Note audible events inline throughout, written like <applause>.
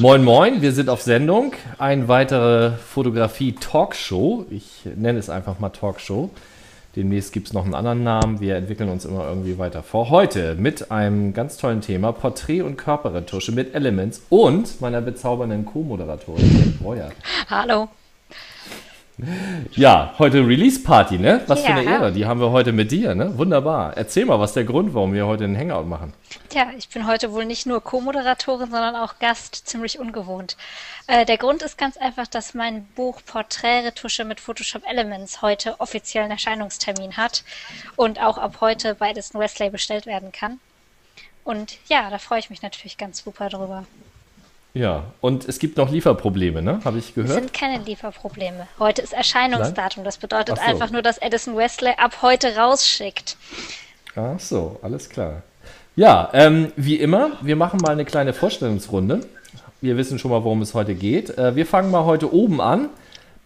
Moin, moin, wir sind auf Sendung. Eine weitere Fotografie-Talkshow. Ich nenne es einfach mal Talkshow. Demnächst gibt es noch einen anderen Namen. Wir entwickeln uns immer irgendwie weiter vor. Heute mit einem ganz tollen Thema: Porträt- und Körperretusche mit Elements und meiner bezaubernden Co-Moderatorin Breuer. Hallo. Ja, heute Release-Party, ne? Was für eine Ja. Ehre. Die haben wir heute mit dir, ne? Wunderbar. Erzähl mal, was ist der Grund, warum wir heute einen Hangout machen? Tja, ich bin heute wohl nicht nur Co-Moderatorin, sondern auch Gast, ziemlich ungewohnt. Äh, der Grund ist ganz einfach, dass mein Buch Porträtretusche mit Photoshop Elements heute offiziellen Erscheinungstermin hat und auch ab heute bei Edison Wesley bestellt werden kann. Und ja, da freue ich mich natürlich ganz super drüber. Ja, und es gibt noch Lieferprobleme, ne? Habe ich Es gehört? sind keine Lieferprobleme. Heute ist Erscheinungsdatum. Das bedeutet so. einfach nur, dass Edison Wesley ab heute rausschickt. Ach so, alles klar. Ja, ähm, wie immer, wir machen mal eine kleine Vorstellungsrunde. Wir wissen schon mal, worum es heute geht. Äh, wir fangen mal heute oben an.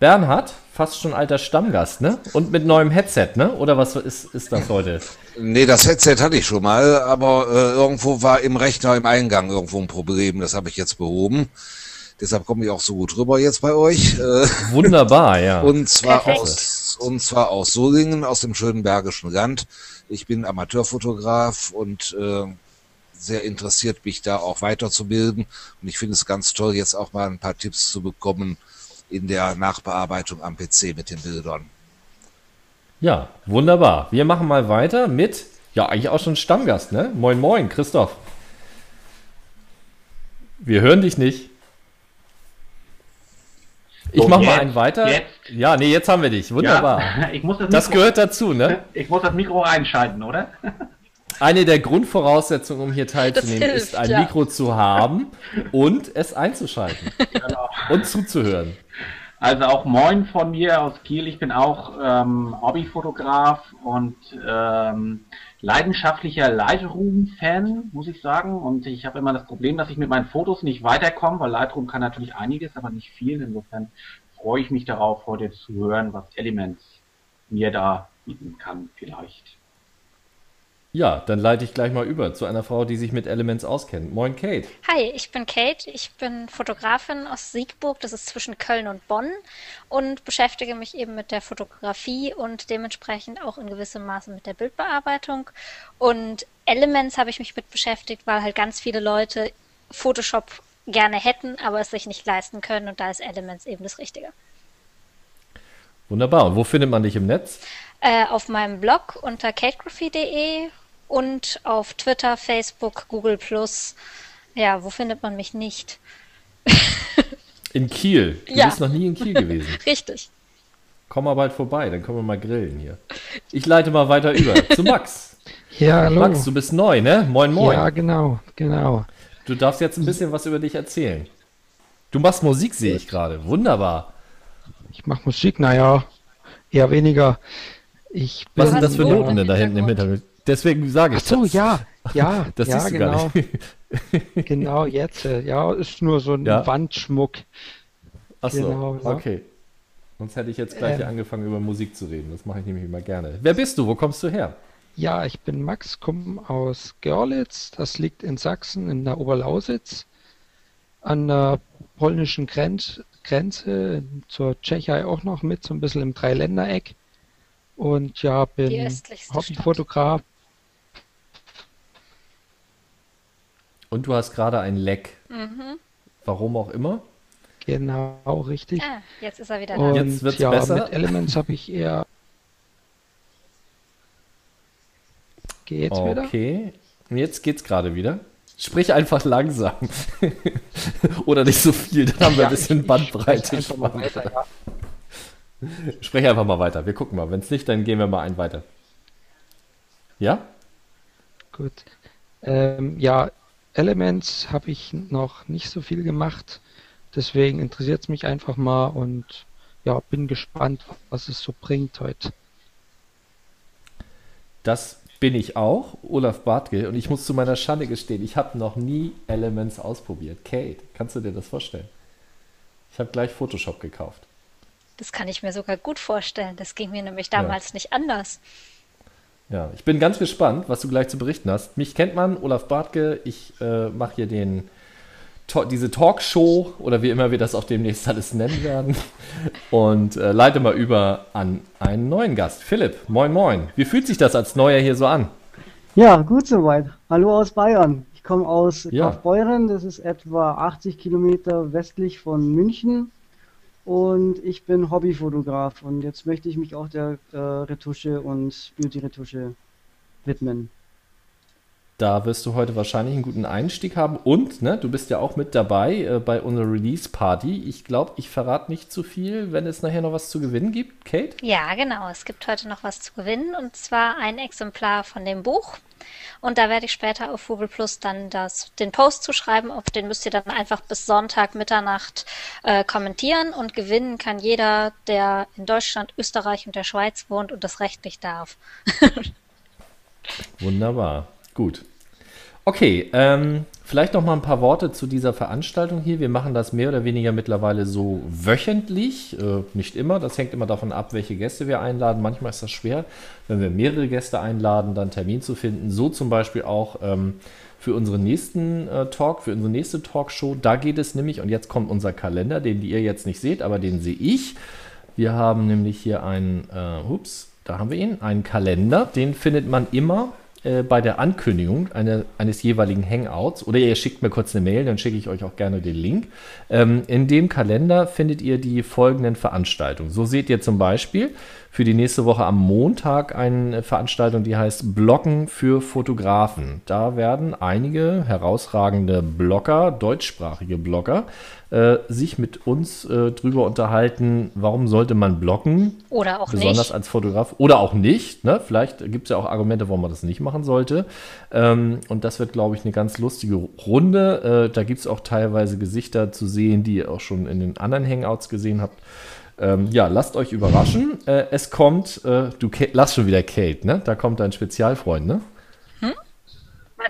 Bernhard, fast schon alter Stammgast, ne? Und mit neuem Headset, ne? Oder was ist, ist das heute? Nee, das Headset hatte ich schon mal, aber äh, irgendwo war im Rechner im Eingang irgendwo ein Problem. Das habe ich jetzt behoben. Deshalb komme ich auch so gut rüber jetzt bei euch. Äh, Wunderbar, <laughs> ja. und zwar Perfekt. aus und zwar aus Solingen, aus dem schönen Bergischen Land. Ich bin Amateurfotograf und äh, sehr interessiert, mich da auch weiterzubilden. Und ich finde es ganz toll, jetzt auch mal ein paar Tipps zu bekommen in der Nachbearbeitung am PC mit den Bildern. Ja, wunderbar. Wir machen mal weiter mit, ja, eigentlich auch schon Stammgast, ne? Moin, moin, Christoph. Wir hören dich nicht. Ich So, mach mal einen weiter. jetzt. Ja, nee, jetzt haben wir dich. Wunderbar. Ja, <laughs> ich muss das, Das Mikro, gehört dazu, ne? Ich muss das Mikro einschalten, oder? <laughs> Eine der Grundvoraussetzungen, um hier teilzunehmen, hilft, ist ein ja. Mikro zu haben und es einzuschalten Genau. und zuzuhören. Also auch Moin von mir aus Kiel. Ich bin auch ähm, Hobbyfotograf und ähm, leidenschaftlicher Lightroom-Fan, muss ich sagen. Und ich habe immer das Problem, dass ich mit meinen Fotos nicht weiterkomme, weil Lightroom kann natürlich einiges, aber nicht viel. Insofern freue ich mich darauf, heute zu hören, was Elements mir da bieten kann, vielleicht. Ja, dann leite ich gleich mal über zu einer Frau, die sich mit Elements auskennt. Moin, Kate. Hi, ich bin Kate. Ich bin Fotografin aus Siegburg, das ist zwischen Köln und Bonn, und beschäftige mich eben mit der Fotografie und dementsprechend auch in gewissem Maße mit der Bildbearbeitung. Und Elements habe ich mich mit beschäftigt, weil halt ganz viele Leute Photoshop gerne hätten, aber es sich nicht leisten können und da ist Elements eben das Richtige. Wunderbar. Und wo findet man dich im Netz? Äh, auf meinem Blog unter kategraphy.de und auf Twitter, Facebook, Google Plus. Ja, wo findet man mich nicht? <laughs> In Kiel. Du Ja. bist noch nie in Kiel gewesen. <laughs> Richtig. Komm mal bald vorbei, dann können wir mal grillen hier. Ich leite mal weiter über zu Max. <laughs> Ja, hallo. Max, du bist neu, ne? Moin, moin. Ja, genau, genau. Du darfst jetzt ein bisschen was über dich erzählen. Du machst Musik, sehe ich gerade. Wunderbar. Ich mache Musik, naja, eher weniger. Ich bin, Was sind das für Noten denn da hinten im Hintergrund? Deswegen sage ich Ach so, das. ja, ja, <laughs> Das ja, siehst du genau, gar nicht. <laughs> genau, jetzt, äh, ja, ist nur so ein Ja. Wandschmuck. Achso, Genau, ja. okay. Sonst hätte ich jetzt gleich Ähm. angefangen, über Musik zu reden. Das mache ich nämlich immer gerne. Wer bist du? Wo kommst du her? Ja, ich bin Max, komme aus Görlitz, das liegt in Sachsen, in der Oberlausitz, an der polnischen Grenz, Grenze, zur Tschechei auch noch mit, so ein bisschen im Dreiländereck. Und ja, bin Hobbyfotograf. Und du hast gerade ein Leck. Mhm. Warum auch immer. Genau, richtig. Ah, jetzt ist er wieder da. Und Jetzt wird's ja, besser. mit Elements habe ich eher. Geh jetzt wieder? Okay. Und jetzt geht's gerade wieder. Sprich einfach langsam. <laughs> Oder nicht so viel, dann haben wir Ja, ein bisschen ich- ich Bandbreite. spreche einfach mal Spannend. weiter, ja. <laughs> Sprech einfach mal weiter. Wir gucken mal. Wenn es nicht, dann gehen wir mal einen weiter. Ja? Gut. Ähm, ja, Elements habe ich noch nicht so viel gemacht. Deswegen interessiert es mich einfach mal und ja, bin gespannt, was es so bringt heute. Das bin ich auch, Olaf Bartke. Und ich muss zu meiner Schande gestehen, ich habe noch nie Elements ausprobiert. Kate, kannst du dir das vorstellen? Ich habe gleich Photoshop gekauft. Das kann ich mir sogar gut vorstellen. Das ging mir nämlich damals nicht anders. Ja, ich bin ganz gespannt, was du gleich zu berichten hast. Mich kennt man, Olaf Bartke. Ich äh, mache hier den to diese Talkshow oder wie immer wir das auch demnächst alles nennen werden. Und äh, leite mal über an einen neuen Gast. Philipp, moin moin. Wie fühlt sich das als Neuer hier so an? Ja, gut soweit. Hallo aus Bayern. Ich komme aus Ja. Kaufbeuren, das ist etwa 80 Kilometer westlich von München. Und ich bin Hobbyfotograf und jetzt möchte ich mich auch der äh, Retusche und Beauty-Retusche widmen. Da wirst du heute wahrscheinlich einen guten Einstieg haben. Und, ne, du bist ja auch mit dabei äh, bei unserer Release-Party. Ich glaube, ich verrate nicht zu viel, wenn es nachher noch was zu gewinnen gibt. Kate? Ja, genau. Es gibt heute noch was zu gewinnen und zwar ein Exemplar von dem Buch. Und da werde ich später auf Google Plus dann das, den Post zuschreiben. Auf den müsst ihr dann einfach bis Sonntag Mitternacht äh, kommentieren. Und gewinnen kann jeder, der in Deutschland, Österreich und der Schweiz wohnt und das rechtlich darf. <laughs> Wunderbar. Gut. Okay, ähm, vielleicht noch mal ein paar Worte zu dieser Veranstaltung hier. Wir machen das mehr oder weniger mittlerweile so wöchentlich. Äh, nicht immer, das hängt immer davon ab, welche Gäste wir einladen. Manchmal ist das schwer, wenn wir mehrere Gäste einladen, dann Termin zu finden. So zum Beispiel auch ähm, für unseren nächsten äh, Talk, für unsere nächste Talkshow. Da geht es nämlich, und jetzt kommt unser Kalender, den ihr jetzt nicht seht, aber den sehe ich. Wir haben nämlich hier einen, äh, ups, da haben wir ihn, einen Kalender. Den findet man immer äh, bei der Ankündigung eine, eines jeweiligen Hangouts. Oder ihr schickt mir kurz eine Mail, dann schicke ich euch auch gerne den Link. Ähm, in dem Kalender findet ihr die folgenden Veranstaltungen. So seht ihr zum Beispiel für die nächste Woche am Montag eine Veranstaltung, die heißt Bloggen für Fotografen. Da werden einige herausragende Blogger, deutschsprachige Blogger, äh, sich mit uns äh, drüber unterhalten, warum sollte man bloggen, Oder auch besonders nicht. als Fotograf oder auch nicht. Ne? Vielleicht gibt es ja auch Argumente, warum man das nicht machen sollte. Ähm, und das wird, glaube ich, eine ganz lustige Runde. Äh, da gibt es auch teilweise Gesichter zu sehen, die ihr auch schon in den anderen Hangouts gesehen habt. Ähm, ja, lasst euch überraschen. Äh, es kommt, äh, du lass schon wieder Kate, ne? Da kommt dein Spezialfreund, ne?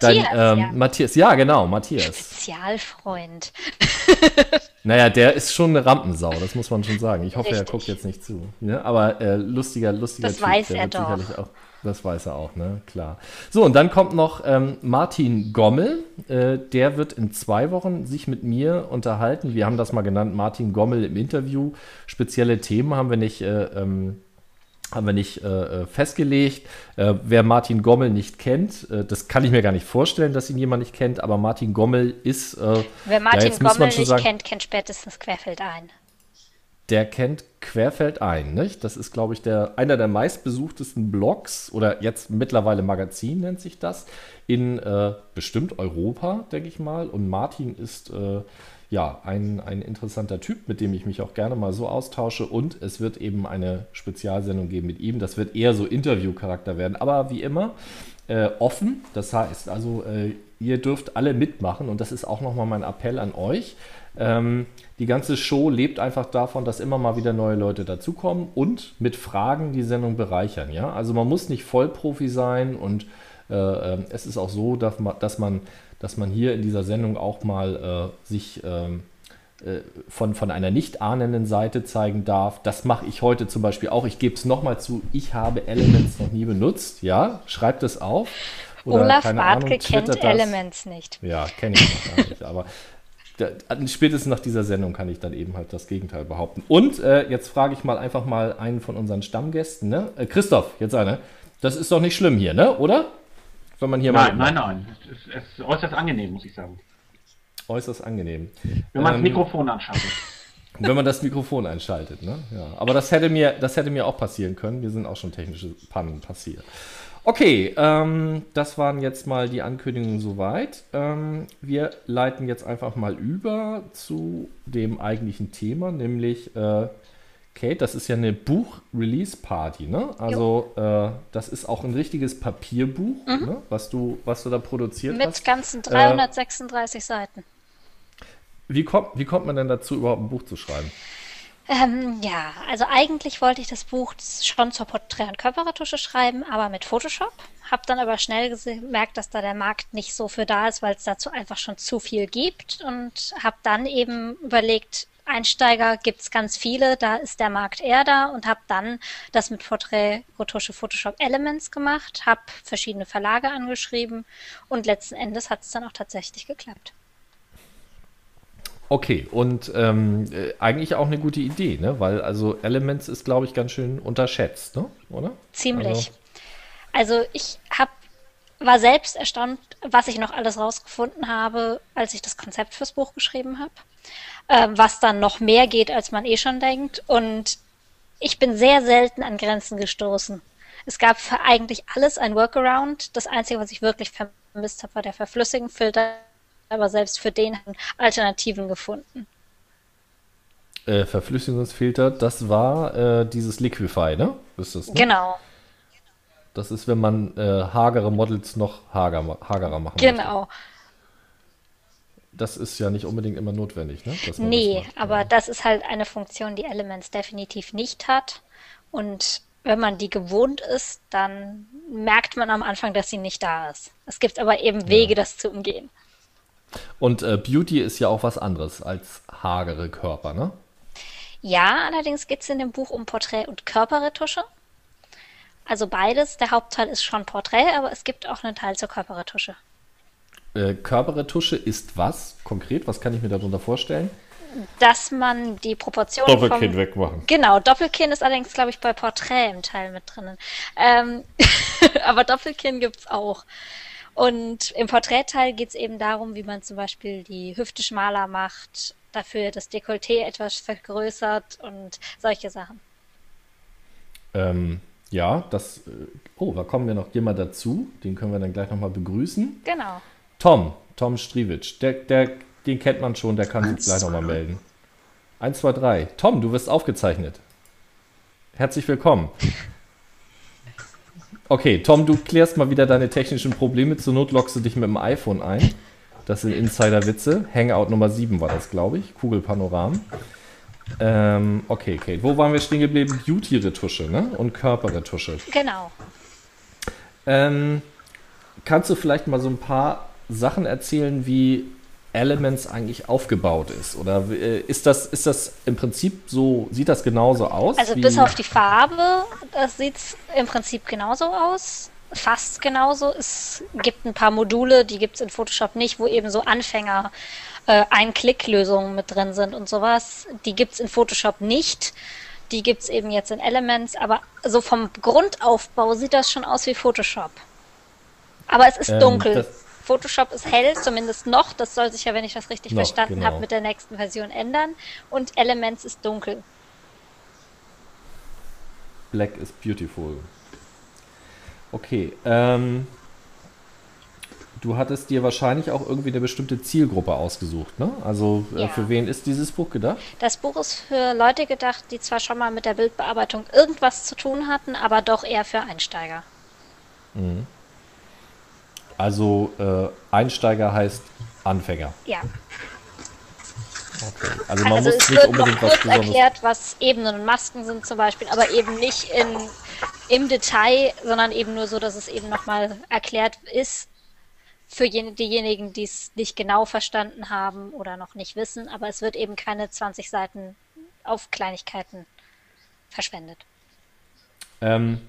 Dein, Matthias, ähm, ja. Matthias, ja, genau, Matthias. Spezialfreund. <laughs> <laughs> Naja, der ist schon eine Rampensau, das muss man schon sagen. Ich hoffe, er Richtig. guckt jetzt nicht zu. Ne? Aber äh, lustiger, lustiger Das weiß er doch. sicherlich auch. Das weiß er auch, ne? Klar. So, und dann kommt noch ähm, Martin Gommel. Äh, der wird in zwei Wochen sich mit mir unterhalten. Wir haben das mal genannt, Martin Gommel im Interview. Spezielle Themen haben wir nicht. Äh, ähm, haben wir nicht äh, äh, festgelegt. Äh, wer Martin Gommel nicht kennt, äh, das kann ich mir gar nicht vorstellen, dass ihn jemand nicht kennt, aber Martin Gommel ist. Äh, Wer Martin man Gommel nicht sagen- kennt, kennt spätestens Querfeld ein. der kennt Querfeld ein, nicht? Das ist, glaube ich, der, einer der meistbesuchtesten Blogs oder jetzt mittlerweile Magazin nennt sich das, in äh, bestimmt Europa, denke ich mal. Und Martin ist ja ein, ein interessanter Typ, mit dem ich mich auch gerne mal so austausche. Und es wird eben eine Spezialsendung geben mit ihm. Das wird eher so Interviewcharakter werden, aber wie immer äh, offen. Das heißt also, äh, ihr dürft alle mitmachen und das ist auch nochmal mein Appell an euch. Ähm, die ganze Show lebt einfach davon, dass immer mal wieder neue Leute dazukommen und mit Fragen die Sendung bereichern. Ja? Also man muss nicht Vollprofi sein und äh, ähm, es ist auch so, dass man, dass man, dass man hier in dieser Sendung auch mal äh, sich ähm, äh, von, von einer nicht ahnenden Seite zeigen darf. Das mache ich heute zum Beispiel auch. Ich gebe es nochmal zu, ich habe Elements noch nie benutzt. Ja, schreibt es auf. Oder, Olaf Bartke kennt das. Elements nicht. Ja, kenne ich noch gar nicht, aber da, spätestens nach dieser Sendung kann ich dann eben halt das Gegenteil behaupten. Und äh, jetzt frage ich mal einfach mal einen von unseren Stammgästen, ne? Äh, Christoph, jetzt einer. Das ist doch nicht schlimm hier, ne? Oder? Wenn man hier Nein, mal nein, nein. Es ist, es ist äußerst angenehm, muss ich sagen. äußerst angenehm. Wenn man das Ähm, Mikrofon anschaltet. <laughs> Wenn man das Mikrofon einschaltet, ne? Ja. Aber das hätte mir, das hätte mir auch passieren können. Mir sind auch schon technische Pannen passiert. Okay, ähm, das waren jetzt mal die Ankündigungen soweit. Ähm, wir leiten jetzt einfach mal über zu dem eigentlichen Thema, nämlich äh, Kate, das ist ja eine Buch-Release-Party, ne? Also äh, das ist auch ein richtiges Papierbuch, ne? was, du, was du da produziert Mit hast. ganzen 336 Seiten. Wie kommt, wie kommt man denn dazu, überhaupt ein Buch zu schreiben? Ähm, ja, also eigentlich wollte ich das Buch schon zur Porträt- und Körperretusche schreiben, aber mit Photoshop. Hab dann aber schnell gemerkt, dass da der Markt nicht so für da ist, weil es dazu einfach schon zu viel gibt und habe dann eben überlegt, Einsteiger gibt's ganz viele, da ist der Markt eher da und habe dann das mit Porträt, Retusche, Photoshop Elements gemacht, habe verschiedene Verlage angeschrieben und letzten Endes hat es dann auch tatsächlich geklappt. Okay, und ähm, äh, eigentlich auch eine gute Idee, ne? Weil also Elements ist, glaube ich, ganz schön unterschätzt, ne? Oder? Ziemlich. Also, also ich habe war selbst erstaunt, was ich noch alles rausgefunden habe, als ich das Konzept fürs Buch geschrieben habe. Ähm, was dann noch mehr geht, als man eh schon denkt. Und ich bin sehr selten an Grenzen gestoßen. Es gab für eigentlich alles ein Workaround. Das Einzige, was ich wirklich vermisst habe, war der Verflüssigenfilter. Aber selbst für den haben Alternativen gefunden. Äh, Verflüssigungsfilter, das war äh, dieses Liquify, ne? Ist das, ne? Genau. Das ist, wenn man äh, hagere Models noch hager, hagerer machen Genau. Möchte. Das ist ja nicht unbedingt immer notwendig, ne? nee, das aber ja. das ist halt eine Funktion, die Elements definitiv nicht hat. Und wenn man die gewohnt ist, dann merkt man am Anfang, dass sie nicht da ist. Es gibt aber eben Wege, ja. das zu umgehen. Und äh, Beauty ist ja auch was anderes als hagere Körper, ne? Ja, allerdings geht es in dem Buch um Porträt- und Körperretusche. Also beides. Der Hauptteil ist schon Porträt, aber es gibt auch einen Teil zur Körperretusche. Äh, Körperretusche ist was konkret? Was kann ich mir darunter vorstellen? Dass man die Proportionen. Doppelkinn vom, wegmachen. Genau, Doppelkinn ist allerdings, glaube ich, bei Porträt im Teil mit drinnen. Ähm, <laughs> aber Doppelkinn gibt es auch. Und im Porträtteil geht es eben darum, wie man zum Beispiel die Hüfte schmaler macht, dafür das Dekolleté etwas vergrößert und solche Sachen. Ähm, ja, das. Äh, oh, da kommen wir noch jemand dazu. Den können wir dann gleich nochmal begrüßen. Genau. Tom, Tom Striewitsch. Der, der, den kennt man schon, der kann sich gleich nochmal melden. Eins, zwei, drei. Tom, du wirst aufgezeichnet. Herzlich willkommen. Okay, Tom, du klärst mal wieder deine technischen Probleme. Zur Not loggst du dich mit dem iPhone ein. Das sind Insider-Witze. Hangout Nummer 7 war das, glaube ich. Kugelpanoram. Ähm, okay, Kate. Wo waren wir stehen geblieben? Beauty-Retusche, ne? Und Körperretusche. Genau. Ähm, kannst du vielleicht mal so ein paar Sachen erzählen, wie Elements eigentlich aufgebaut ist? Oder äh, ist das, ist das im Prinzip so, sieht das genauso aus? Also bis auf die Farbe, das sieht es im Prinzip genauso aus. Fast genauso. Es gibt ein paar Module, die gibt es in Photoshop nicht, wo eben so Anfänger äh, Ein-Klick-Lösungen mit drin sind und sowas. Die gibt es in Photoshop nicht. Die gibt es eben jetzt in Elements, aber so vom Grundaufbau sieht das schon aus wie Photoshop. Aber es ist ähm, dunkel. Photoshop ist hell, zumindest noch. Das soll sich ja, wenn ich das richtig noch, verstanden genau. habe, mit der nächsten Version ändern. Und Elements ist dunkel. Black is beautiful. Okay. Ähm, du hattest dir wahrscheinlich auch irgendwie eine bestimmte Zielgruppe ausgesucht, ne? Also äh, ja. für wen ist dieses Buch gedacht? Das Buch ist für Leute gedacht, die zwar schon mal mit der Bildbearbeitung irgendwas zu tun hatten, aber doch eher für Einsteiger. Mhm. Also äh, Einsteiger heißt Anfänger. Ja. Okay. Also man also muss nicht unbedingt was kurz erklärt, was Ebenen und Masken sind zum Beispiel, aber eben nicht in, im Detail, sondern eben nur so, dass es eben nochmal erklärt ist für diejenigen, die es nicht genau verstanden haben oder noch nicht wissen. Aber es wird eben keine 20 Seiten auf Kleinigkeiten verschwendet. Ähm,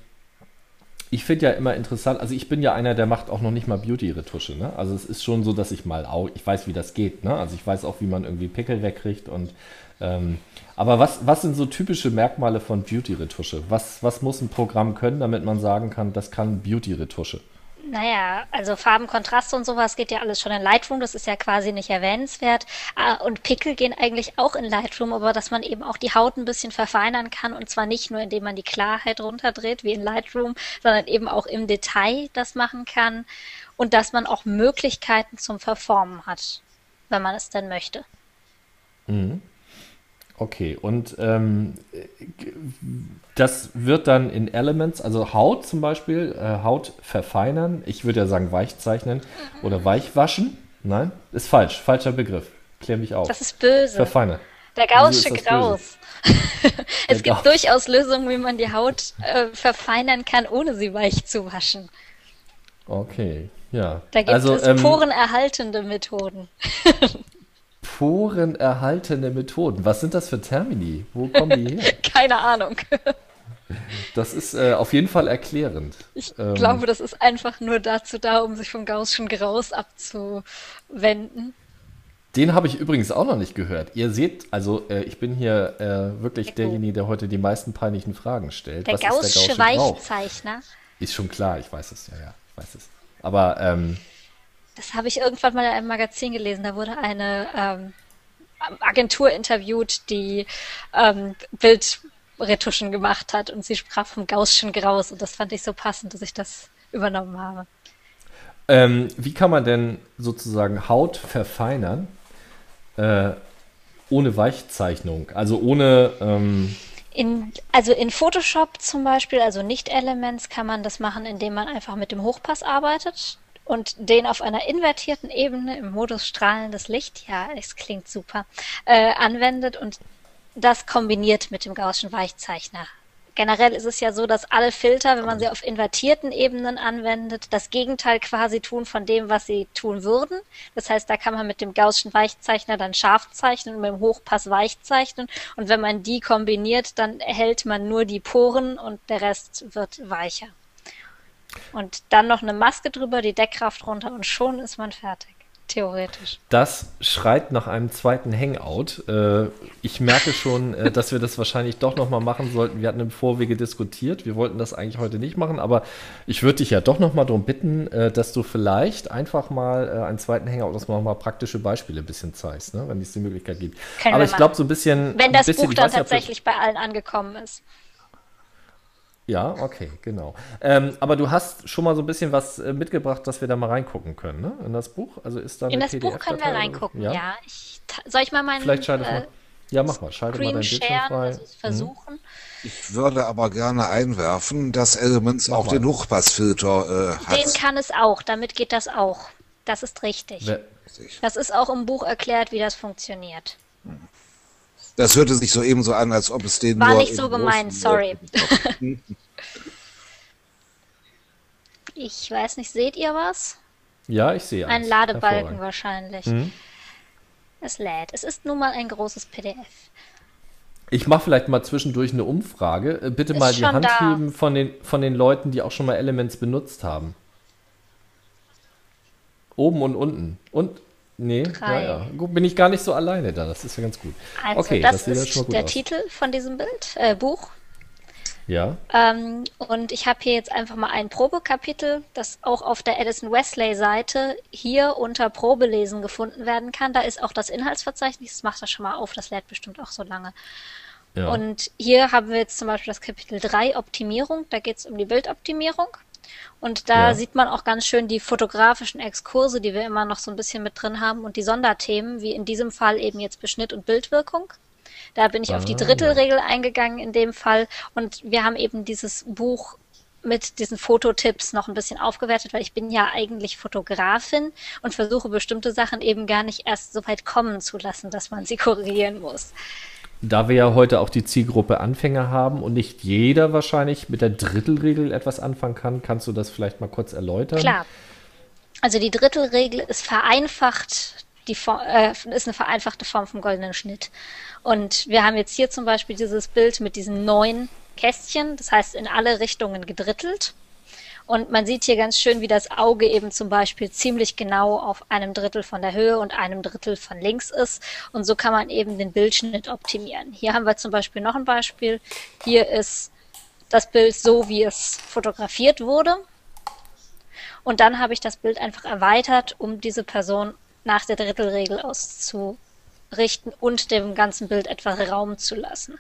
ich finde ja immer interessant, also ich bin ja einer, der macht auch noch nicht mal Beauty-Retusche. Ne? Also es ist schon so, dass ich mal auch, ich weiß, wie das geht. Ne? Also ich weiß auch, wie man irgendwie Pickel wegkriegt und ähm, aber was, was sind so typische Merkmale von Beauty-Retusche? Was, was muss ein Programm können, damit man sagen kann, das kann Beauty-Retusche? Naja, also Farben, Kontraste und sowas geht ja alles schon in Lightroom, das ist ja quasi nicht erwähnenswert. Ah, und Pickel gehen eigentlich auch in Lightroom, aber dass man eben auch die Haut ein bisschen verfeinern kann und zwar nicht nur, indem man die Klarheit runterdreht, wie in Lightroom, sondern eben auch im Detail das machen kann und dass man auch Möglichkeiten zum Verformen hat, wenn man es denn möchte. Mhm. Okay, und ähm, das wird dann in Elements, also Haut zum Beispiel, äh, Haut verfeinern, ich würde ja sagen weich zeichnen oder weich waschen. Nein, ist falsch, falscher Begriff. Klär mich auf. Das ist böse. Verfeinern. Der Gaußsche Graus. <laughs> es gibt Gauss. durchaus Lösungen, wie man die Haut äh, verfeinern kann, ohne sie weich zu waschen. Okay, ja. Da gibt also, es ähm, porenerhaltende Methoden. <laughs> porenerhaltende Methoden. Was sind das für Termini? Wo kommen die her? <laughs> Keine Ahnung. Das ist äh, auf jeden Fall erklärend. Ich ähm, glaube, das ist einfach nur dazu da, um sich vom Gaußschen Graus abzuwenden. Den habe ich übrigens auch noch nicht gehört. Ihr seht, also äh, ich bin hier äh, wirklich Ecco. derjenige, der heute die meisten peinlichen Fragen stellt. Der Was ist Gaußsche Gaußsche Grauch? Weichzeichner. Ist schon klar, ich weiß es, ja, ja, ich weiß es. Aber ähm, Das habe ich irgendwann mal in einem Magazin gelesen. Da wurde eine ähm, Agentur interviewt, die ähm, Bildretuschen gemacht hat und sie sprach vom Gaußschen Graus und das fand ich so passend, dass ich das übernommen habe. ähm, wie kann man denn sozusagen Haut verfeinern äh, ohne Weichzeichnung? Also ohne, ähm, In, also in Photoshop zum Beispiel, also nicht Elements, kann man das machen, indem man einfach mit dem Hochpass arbeitet und den auf einer invertierten Ebene im Modus strahlendes Licht, ja, es klingt super, äh, anwendet und das kombiniert mit dem Gaußschen Weichzeichner. Generell ist es ja so, dass alle Filter, wenn man sie auf invertierten Ebenen anwendet, das Gegenteil quasi tun von dem, was sie tun würden. Das heißt, da kann man mit dem Gaußschen Weichzeichner dann scharf zeichnen und mit dem Hochpass weich zeichnen. Und wenn man die kombiniert, dann erhält man nur die Poren und der Rest wird weicher. Und dann noch eine Maske drüber, die Deckkraft runter und schon ist man fertig. Theoretisch. das schreit nach einem zweiten Hangout. Äh, ich merke schon, äh, dass wir das wahrscheinlich doch nochmal machen sollten. Wir hatten im Vorwege diskutiert. Wir wollten das eigentlich heute nicht machen, aber ich würde dich ja doch nochmal darum bitten, äh, dass du vielleicht einfach mal einen zweiten Hangout, dass man mal praktische Beispiele ein bisschen zeigst, ne? wenn es die Möglichkeit gibt. Können aber ich glaube, so ein bisschen. Wenn das bisschen, Buch dann tatsächlich bei allen angekommen ist. Ja, okay, genau. Ähm, aber du hast schon mal so ein bisschen was äh, mitgebracht, dass wir da mal reingucken können, ne? In das Buch? Also ist da In das Buch können wir reingucken, ja. Ich, ta- soll ich mal meinen Vielleicht schalte ich äh, mal. Ja, mach mal. Schalte mal dein Bildschirm frei. also es versuchen? Ich würde aber gerne einwerfen, dass Elements auch mal. den Hochpassfilter äh, Den hat. kann es auch, damit geht das auch. Das ist richtig. Wer, Das ist auch im Buch erklärt, wie das funktioniert. Das hörte sich so eben so an, als ob es den War nur nicht so gemeint, sorry. <laughs> Ich weiß nicht, seht ihr was? ja, ich sehe Ein. Ladebalken wahrscheinlich. Mhm. Es lädt. Es ist nun mal ein großes PDF. Ich mache vielleicht mal zwischendurch eine Umfrage. Äh, Bitte Ist mal die Hand da. heben von den, von den Leuten, die auch schon mal Elements benutzt haben. Oben und unten. Und, nee, Drei. ja, ja. Gut, bin ich gar nicht so alleine da. Das ist ja ganz gut. Also, okay, das, ja ist der aus. Titel von diesem Bild, äh, Buch. Ja, Ähm, und ich habe hier jetzt einfach mal ein Probekapitel, das auch auf der Edison Wesley Seite hier unter Probelesen gefunden werden kann. Da ist auch das Inhaltsverzeichnis. Das macht das schon mal auf. Das lädt bestimmt auch so lange. ja. Und hier haben wir jetzt zum Beispiel das Kapitel 3 Optimierung. Da geht es um die Bildoptimierung. Und da Ja. sieht man auch ganz schön die fotografischen Exkurse, die wir immer noch so ein bisschen mit drin haben und die Sonderthemen, wie in diesem Fall eben jetzt Beschnitt und Bildwirkung. Da bin ich auf die Ah. Drittelregel eingegangen in dem Fall. Und wir haben eben dieses Buch mit diesen Fototipps noch ein bisschen aufgewertet, weil ich bin ja eigentlich Fotografin und versuche bestimmte Sachen eben gar nicht erst so weit kommen zu lassen, dass man sie <laughs> korrigieren muss. Da wir ja heute auch die Zielgruppe Anfänger haben und nicht jeder wahrscheinlich mit der Drittelregel etwas anfangen kann, kannst du das vielleicht mal kurz erläutern? Klar. Also die Drittelregel ist vereinfacht, die Form, äh, ist eine vereinfachte Form vom goldenen Schnitt. Und wir haben jetzt hier zum Beispiel dieses Bild mit diesen neun Kästchen, das heißt in alle Richtungen gedrittelt. Und man sieht hier ganz schön, wie das Auge eben zum Beispiel ziemlich genau auf einem Drittel von der Höhe und einem Drittel von links ist. Und so kann man eben den Bildschnitt optimieren. Hier haben wir zum Beispiel noch ein Beispiel. Hier ist das Bild so, wie es fotografiert wurde. Und dann habe ich das Bild einfach erweitert, um diese Person nach der Drittelregel auszurichten und dem ganzen Bild etwas Raum zu lassen.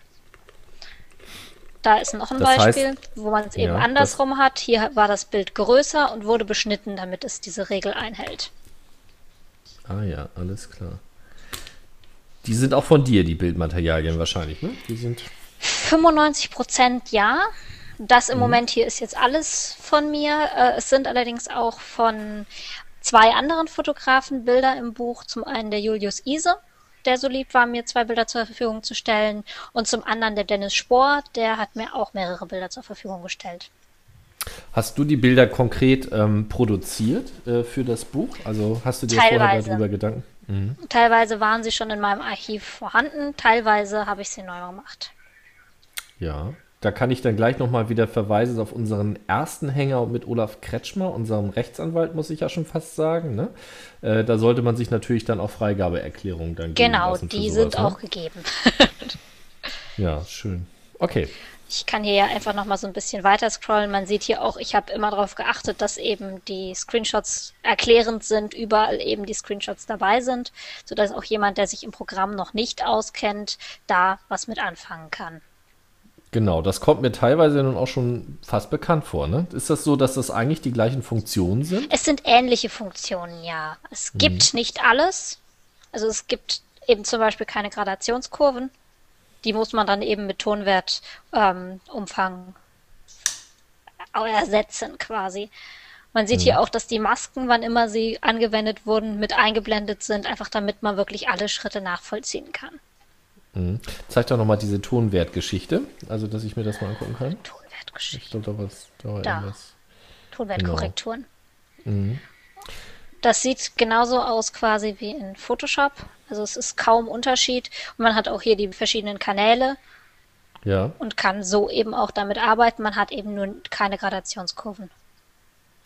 Da ist noch ein Das heißt- Beispiel, wo man es eben Ja, andersrum hat. Hier war das Bild größer und wurde beschnitten, damit es diese Regel einhält. Ah ja, alles klar. Die sind auch von dir, die Bildmaterialien wahrscheinlich, ne? Die sind. 95 Prozent ja. Das Mhm. im Moment hier ist jetzt alles von mir. Äh, Es sind allerdings auch von zwei anderen Fotografen Bilder im Buch. Zum einen der Julius Ise, der so lieb war, mir zwei Bilder zur Verfügung zu stellen. Und zum anderen der Dennis Spohr, der hat mir auch mehrere Bilder zur Verfügung gestellt. Hast du die Bilder konkret ähm, produziert äh, für das Buch? Also hast du dir vorher Teilweise. darüber Gedanken? Teilweise waren sie schon in meinem Archiv vorhanden, teilweise habe ich sie neu gemacht. Ja. Da kann ich dann gleich nochmal wieder verweisen auf unseren ersten Hangout mit Olaf Kretschmer, unserem Rechtsanwalt, muss ich ja schon fast sagen. Ne? Äh, da sollte man sich natürlich dann auch Freigabeerklärungen dann geben Genau, die sowas, sind ne? auch gegeben. <laughs> Ja, schön. Okay. Ich kann hier ja einfach nochmal so ein bisschen weiter scrollen. Man sieht hier auch, ich habe immer darauf geachtet, dass eben die Screenshots erklärend sind, überall eben die Screenshots dabei sind, sodass auch jemand, der sich im Programm noch nicht auskennt, da was mit anfangen kann. Genau, das kommt mir teilweise nun auch schon fast bekannt vor. Ne? Ist das so, dass das eigentlich die gleichen Funktionen sind? Es sind ähnliche Funktionen, ja. Es gibt nicht alles. Also es gibt eben zum Beispiel keine Gradationskurven. Die muss man dann eben mit Tonwertumfang ähm, ersetzen quasi. Man sieht hier auch, dass die Masken, wann immer sie angewendet wurden, mit eingeblendet sind, einfach damit man wirklich alle Schritte nachvollziehen kann. Mhm. Zeig doch nochmal diese Tonwertgeschichte, also dass ich mir das mal angucken kann. Ich Tonwertgeschichte, glaube, da was, da war Da. irgendwas. Tonwertkorrekturen. Mhm. Das sieht genauso aus quasi wie in Photoshop. Also es ist kaum Unterschied. Und man hat auch hier die verschiedenen Kanäle Ja, und kann so eben auch damit arbeiten. Man hat eben nur keine Gradationskurven.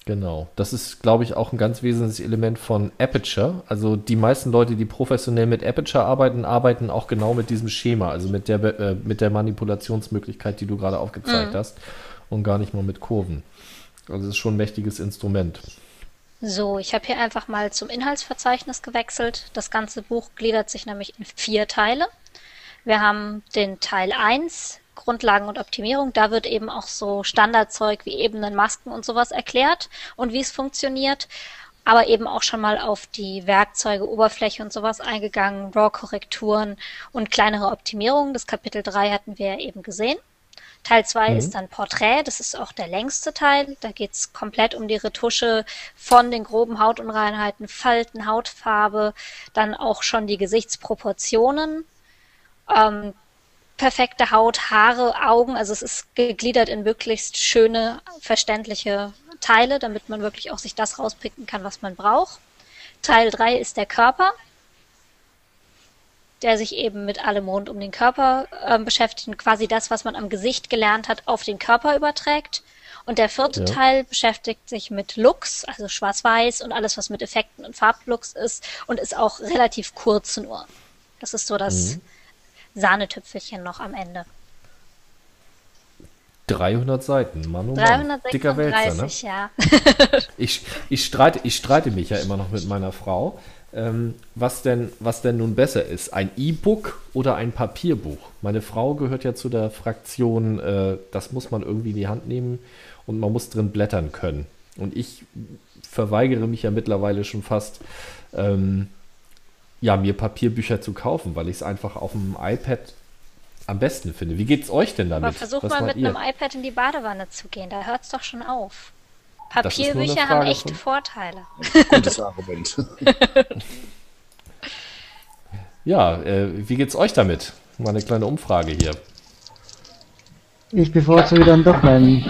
Genau. Das ist, glaube ich, auch ein ganz wesentliches Element von Aperture. Also die meisten Leute, die professionell mit Aperture arbeiten, arbeiten auch genau mit diesem Schema, also mit der, äh, mit der Manipulationsmöglichkeit, die du gerade aufgezeigt hast und gar nicht mal mit Kurven. Also es ist schon ein mächtiges Instrument. So, ich habe hier einfach mal zum Inhaltsverzeichnis gewechselt. Das ganze Buch gliedert sich nämlich in vier Teile. Wir haben den Teil 1, Grundlagen und Optimierung. Da wird eben auch so Standardzeug wie Ebenen, Masken und sowas erklärt und wie es funktioniert. Aber eben auch schon mal auf die Werkzeuge, Oberfläche und sowas eingegangen, RAW-Korrekturen und kleinere Optimierungen. Das Kapitel 3 hatten wir ja eben gesehen. Teil 2 ist dann Porträt, das ist auch der längste Teil. Da geht's komplett um die Retusche von den groben Hautunreinheiten, Falten, Hautfarbe, dann auch schon die Gesichtsproportionen, ähm, perfekte Haut, Haare, Augen. Also es ist gegliedert in möglichst schöne, verständliche Teile, damit man wirklich auch sich das rauspicken kann, was man braucht. Teil 3 ist der Körper der sich eben mit allem rund um den Körper ähm, beschäftigt und quasi das, was man am Gesicht gelernt hat, auf den Körper überträgt. Und der vierte Ja. Teil beschäftigt sich mit Looks, also Schwarz-Weiß und alles, was mit Effekten und Farblooks ist und ist auch relativ kurz nur. Das ist so das Sahnetüpfelchen noch am Ende. 300 Seiten, Mann, oh Mann. Dicker Wälzer, ne? 336, ja. <laughs> Ich, ich, streite, ich streite mich ja immer noch mit meiner Frau, ähm, was, denn, was denn nun besser ist, ein E-Book oder ein Papierbuch. Meine Frau gehört ja zu der Fraktion, äh, das muss man irgendwie in die Hand nehmen und man muss drin blättern können. Und ich verweigere mich ja mittlerweile schon fast, ähm, ja, mir Papierbücher zu kaufen, weil ich es einfach auf dem iPad am besten finde. Wie geht's euch denn damit? Aber versuch Was mal mit ihr? einem iPad in die Badewanne zu gehen, da hört's doch schon auf. Papierbücher haben echte von- Vorteile. <laughs> Gutes Argument. <laughs> Ja, äh, wie geht's euch damit? Mal eine kleine Umfrage hier. Ich bevorzuge dann doch meinen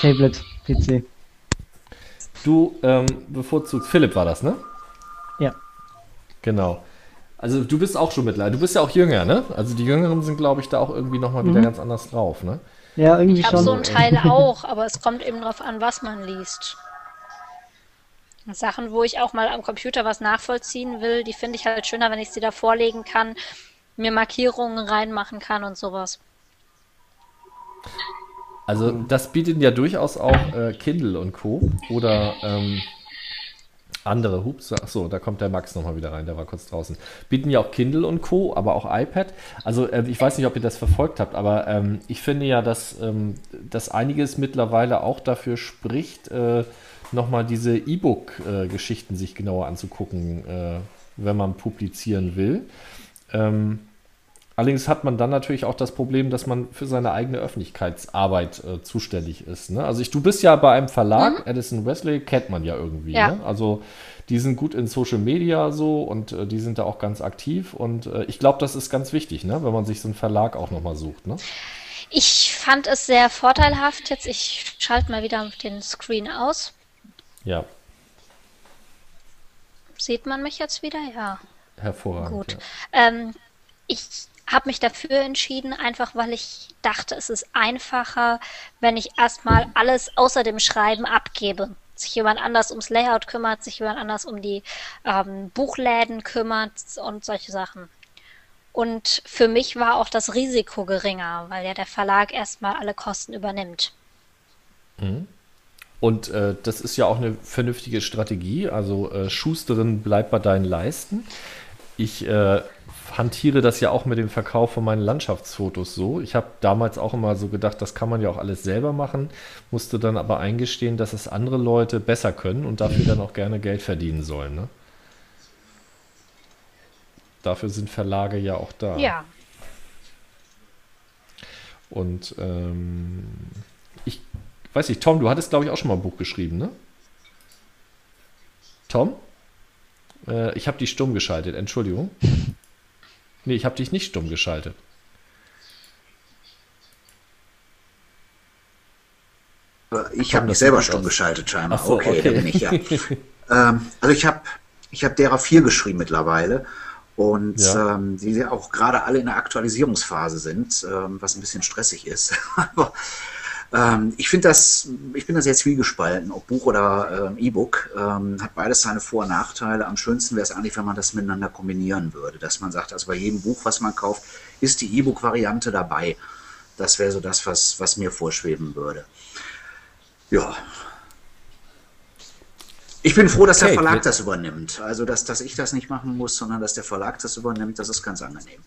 Tablet-PC. Du ähm, bevorzugst, Philipp war das, ne? Genau. Also du bist auch schon mittlerweile, du bist ja auch jünger, ne? Also die Jüngeren sind, glaube ich, da auch irgendwie nochmal wieder Mhm. ganz anders drauf, ne? Ja, irgendwie Ich habe schon. so einen Teil auch, aber es kommt eben drauf an, was man liest. Sachen, wo ich auch mal am Computer was nachvollziehen will, die finde ich halt schöner, wenn ich sie da vorlegen kann, mir Markierungen reinmachen kann und sowas. Also das bietet ja durchaus auch äh, Kindle und Co. Oder ähm, andere, hups, ach so, da kommt der Max nochmal wieder rein, der war kurz draußen. Bieten ja auch Kindle und Co., aber auch iPad. Also äh, ich weiß nicht, ob ihr das verfolgt habt, aber ähm, ich finde ja, dass, ähm, dass einiges mittlerweile auch dafür spricht, äh, nochmal diese E-Book-Geschichten sich genauer anzugucken, äh, wenn man publizieren will. Ähm, Allerdings hat man dann natürlich auch das Problem, dass man für seine eigene Öffentlichkeitsarbeit äh, zuständig ist. Ne? Also ich, du bist ja bei einem Verlag, Addison Wesley, kennt man ja irgendwie. Ja. Ne? Also die sind gut in Social Media so und äh, die sind da auch ganz aktiv. Und äh, ich glaube, das ist ganz wichtig, ne? wenn man sich so einen Verlag auch nochmal sucht. Ne? Ich fand es sehr vorteilhaft jetzt. Ich schalte mal wieder den Screen aus. Ja, Sieht man mich jetzt wieder? Ja. hervorragend. Gut. Ja. Ähm, ich habe mich dafür entschieden, einfach weil ich dachte, es ist einfacher, wenn ich erstmal alles außer dem Schreiben abgebe. Sich jemand anders ums Layout kümmert, sich jemand anders um die ähm, Buchläden kümmert und solche Sachen. Und für mich war auch das Risiko geringer, weil ja der Verlag erstmal alle Kosten übernimmt. Mhm. Und äh, das ist ja auch eine vernünftige Strategie. Also äh, Schusterin bleibt bei deinen Leisten. Ich äh, hantiere das ja auch mit dem Verkauf von meinen Landschaftsfotos so. Ich habe damals auch immer so gedacht, das kann man ja auch alles selber machen, musste dann aber eingestehen, dass es andere Leute besser können und dafür dann auch gerne Geld verdienen sollen. Ne? Dafür sind Verlage ja auch da. Ja. Und ähm, ich weiß nicht, Tom, du hattest, glaube ich, auch schon mal ein Buch geschrieben, ne? Tom? Äh, ich habe dich stumm geschaltet, Entschuldigung. Nee, ich habe dich nicht stumm geschaltet. Ich habe mich selber stumm aus. geschaltet, scheinbar. So, okay, okay, da bin ich ja. <laughs> ähm, also ich habe ich hab derer vier geschrieben mittlerweile und ja. ähm, die auch gerade alle in der Aktualisierungsphase sind, ähm, was ein bisschen stressig ist. <laughs> Aber ähm, ich finde das, ich bin da sehr zwiegespalten, ob Buch oder ähm, E-Book, ähm, hat beides seine Vor- und Nachteile. Am schönsten wäre es eigentlich, wenn man das miteinander kombinieren würde, dass man sagt, also bei jedem Buch, was man kauft, ist die E-Book-Variante dabei. Das wäre so das, was, was mir vorschweben würde. Ja. Ich bin froh, dass okay, der Verlag das übernimmt. Also, dass, dass ich das nicht machen muss, sondern dass der Verlag das übernimmt, das ist ganz angenehm.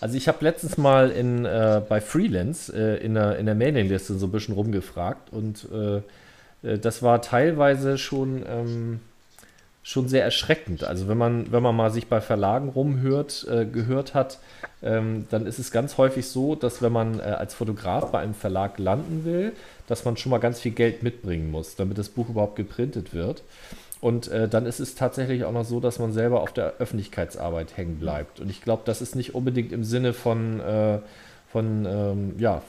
Also ich habe letztens mal in, äh, bei Freelance äh, in, der, in der Mailingliste so ein bisschen rumgefragt und äh, äh, das war teilweise schon, ähm, schon sehr erschreckend. Also wenn man, wenn man mal sich bei Verlagen rumhört, äh, gehört hat, ähm, dann ist es ganz häufig so, dass wenn man äh, als Fotograf bei einem Verlag landen will, dass man schon mal ganz viel Geld mitbringen muss, damit das Buch überhaupt geprintet wird. Und äh, dann ist es tatsächlich auch noch so, dass man selber auf der Öffentlichkeitsarbeit hängen bleibt. Und ich glaube, das ist nicht unbedingt im Sinne von, äh, von ähm, ja,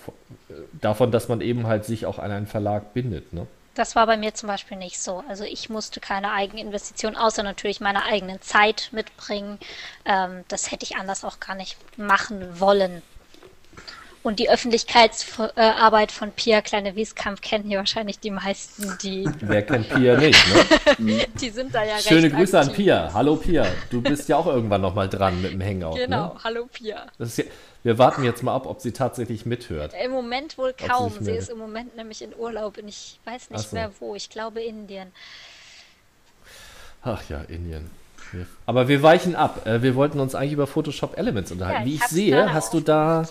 äh, davon, dass man eben halt sich auch an einen Verlag bindet. Ne? Das war bei mir zum Beispiel nicht so. Also ich musste keine Eigeninvestition, außer natürlich meine eigenen Zeit mitbringen. Ähm, das hätte ich anders auch gar nicht machen wollen. Und die Öffentlichkeitsarbeit von Pia Kleine-Wieskamp kennen hier wahrscheinlich die meisten, die. <laughs> Wer kennt Pia nicht, ne? <laughs> die sind da ja Schöne Grüße aktiv. an Pia. Hallo Pia. Du bist ja auch irgendwann nochmal dran mit dem Hangout. Ne? Genau, ne? hallo Pia. Ja, wir warten jetzt mal ab, ob sie tatsächlich mithört. Im Moment wohl kaum. Sie, sie ist im Moment nämlich in Urlaub und ich weiß nicht so. mehr wo. Ich glaube Indien. Ach ja, Indien. Aber wir weichen ab. Äh, wir wollten uns eigentlich über Photoshop Elements unterhalten. Ja, Wie ich sehe, hast du da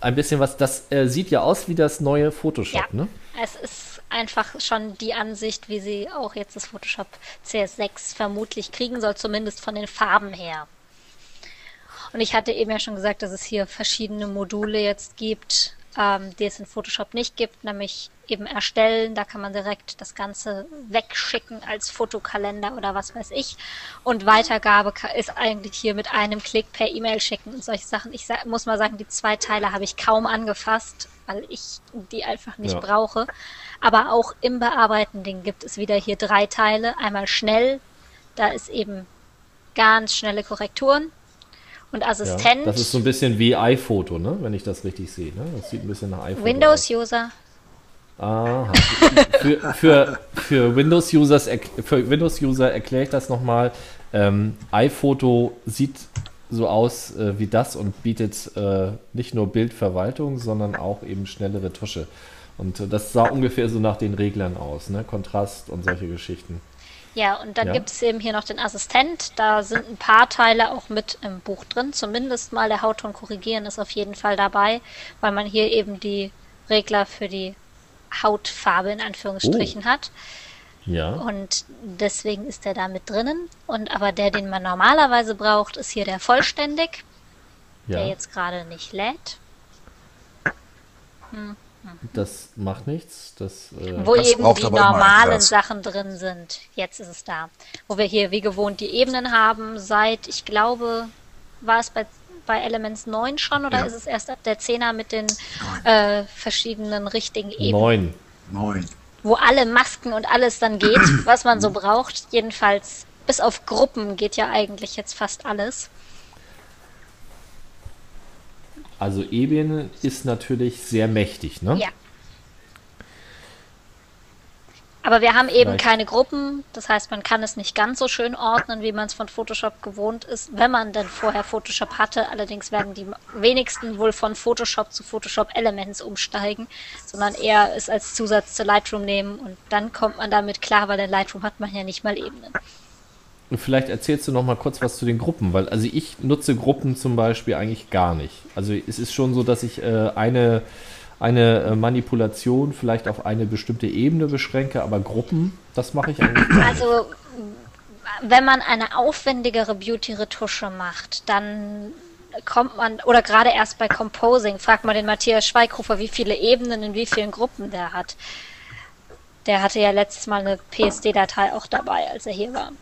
ein bisschen was, das äh, sieht ja aus wie das neue Photoshop, ja, ne? Es ist einfach schon die Ansicht, wie sie auch jetzt das Photoshop CS6 vermutlich kriegen soll, zumindest von den Farben her. Und ich hatte eben ja schon gesagt, dass es hier verschiedene Module jetzt gibt, ähm, die es in Photoshop nicht gibt, nämlich eben erstellen. Da kann man direkt das Ganze wegschicken als Fotokalender oder was weiß ich. Und Weitergabe ist eigentlich hier mit einem Klick per E-Mail schicken und solche Sachen. Ich muss mal sagen, die zwei Teile habe ich kaum angefasst, weil ich die einfach nicht ja. brauche. Aber auch im Bearbeiten gibt es wieder hier drei Teile. Einmal schnell, da ist eben ganz schnelle Korrekturen. Und Assistent. Ja, das ist so ein bisschen wie iPhoto, ne? wenn ich das richtig sehe. Ne? Das sieht ein bisschen nach iPhoto Windows-User. Aha. für, für, für Windows-User Windows erkläre ich das nochmal. Ähm, iPhoto sieht so aus äh, wie das und bietet äh, nicht nur Bildverwaltung, sondern auch eben schnelle Retusche. Und äh, das sah ungefähr so nach den Reglern aus, ne? Kontrast und solche Geschichten. Ja, und dann ja. gibt es eben hier noch den Assistent. Da sind ein paar Teile auch mit im Buch drin. Zumindest mal der Hautton korrigieren ist auf jeden Fall dabei, weil man hier eben die Regler für die Hautfarbe in Anführungsstrichen oh. hat. Ja. Und deswegen ist der da mit drinnen. Und aber der, den man normalerweise braucht, ist hier der vollständig, ja. der jetzt gerade nicht lädt. Hm. Das macht nichts. Das, äh, Wo eben die normalen Sachen drin sind. Jetzt ist es da. Wo wir hier wie gewohnt die Ebenen haben, seit, ich glaube, war es bei bei Elements 9 schon oder ja. ist es erst ab der 10er mit den äh, verschiedenen richtigen Ebenen? 9. 9. Wo alle Masken und alles dann geht, <clears throat> was man so braucht. Jedenfalls bis auf Gruppen geht ja eigentlich jetzt fast alles. Also Ebene ist natürlich sehr mächtig, ne? Ja. Aber wir haben eben Vielleicht. keine Gruppen, das heißt, man kann es nicht ganz so schön ordnen, wie man es von Photoshop gewohnt ist, wenn man denn vorher Photoshop hatte. Allerdings werden die wenigsten wohl von Photoshop zu Photoshop Elements umsteigen, sondern eher es als Zusatz zu Lightroom nehmen und dann kommt man damit klar, weil in Lightroom hat man ja nicht mal Ebenen. Vielleicht erzählst du noch mal kurz was zu den Gruppen, weil also ich nutze Gruppen zum Beispiel eigentlich gar nicht. Also es ist schon so, dass ich äh, eine eine äh, Manipulation vielleicht auf eine bestimmte Ebene beschränke, aber Gruppen, das mache ich eigentlich nicht. Also wenn man eine aufwendigere Beauty-Retusche macht, dann kommt man, oder gerade erst bei Composing, fragt man den Matthias Schweighofer, wie viele Ebenen in wie vielen Gruppen der hat. Der hatte ja letztes Mal eine PSD-Datei auch dabei, als er hier war.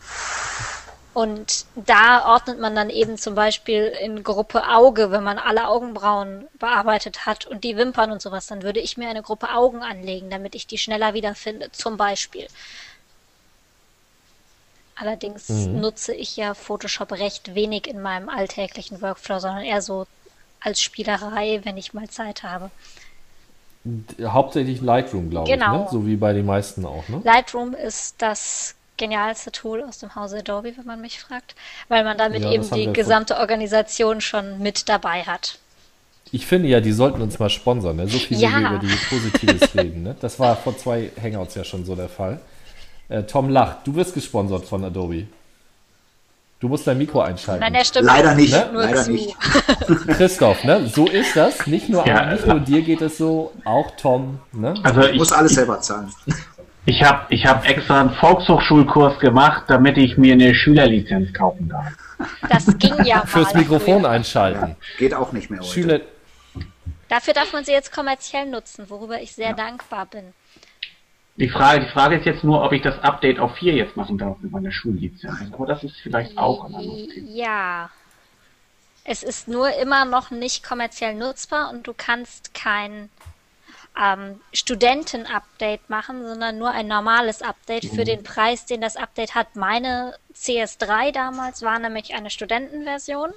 Und da ordnet man dann eben zum Beispiel in Gruppe Auge, wenn man alle Augenbrauen bearbeitet hat und die Wimpern und sowas, dann würde ich mir eine Gruppe Augen anlegen, damit ich die schneller wiederfinde, zum Beispiel. Allerdings mhm. nutze ich ja Photoshop recht wenig in meinem alltäglichen Workflow, sondern eher so als Spielerei, wenn ich mal Zeit habe. Hauptsächlich Lightroom, glaube genau. ich, ne? so wie bei den meisten auch. Ne? Lightroom ist das genialste Tool aus dem Hause Adobe, wenn man mich fragt, weil man damit ja, eben die gesamte Organisation schon mit dabei hat. Ich finde ja, die sollten uns mal sponsern, ne? so viel ja. wie wir über die Positives <laughs> reden. Ne? Das war vor zwei Hangouts ja schon so der Fall. Äh, Tom lacht, du wirst gesponsert von Adobe. Du musst dein Mikro einschalten. Nein, der stimmt Leider nicht. Ne? Leider zu. nicht. <laughs> <laughs> Christoph, ne? so ist das. Nicht nur, ja, nicht nur dir geht es so, auch Tom. Ne? Also ich muss alles selber zahlen. Ich habe ich hab extra einen Volkshochschulkurs gemacht, damit ich mir eine Schülerlizenz kaufen darf. Das ging ja <laughs> mal. Fürs Mikrofon früher. einschalten. Geht auch nicht mehr heute. Schüler Dafür darf man sie jetzt kommerziell nutzen, worüber ich sehr ja. dankbar bin. Die Frage, die Frage ist jetzt nur, ob ich das Update auf 4 jetzt machen darf mit meiner Schullizenz. Aber das ist vielleicht auch ein anderes Thema. Ja. Es ist nur immer noch nicht kommerziell nutzbar und du kannst kein ähm, Studenten-Update machen, sondern nur ein normales Update mhm. für den Preis, den das Update hat. Meine CS3 damals war nämlich eine Studentenversion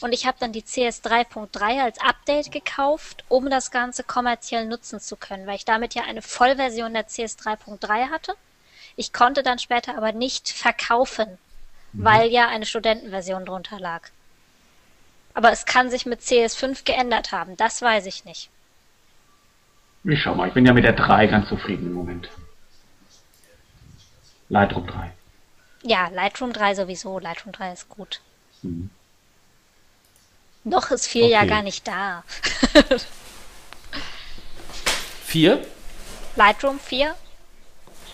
und ich habe dann die CS 3.3 als Update gekauft, um das Ganze kommerziell nutzen zu können, weil ich damit ja eine Vollversion der CS 3.3 hatte. Ich konnte dann später aber nicht verkaufen, mhm. weil ja eine Studentenversion drunter lag. Aber es kann sich mit CS5 geändert haben, das weiß ich nicht. Ich schau mal, ich bin ja mit der 3 ganz zufrieden im Moment. Lightroom 3. Ja, Lightroom 3 sowieso. Lightroom 3 ist gut. Mhm. Noch ist 4 okay. ja gar nicht da. <laughs> 4? Lightroom 4?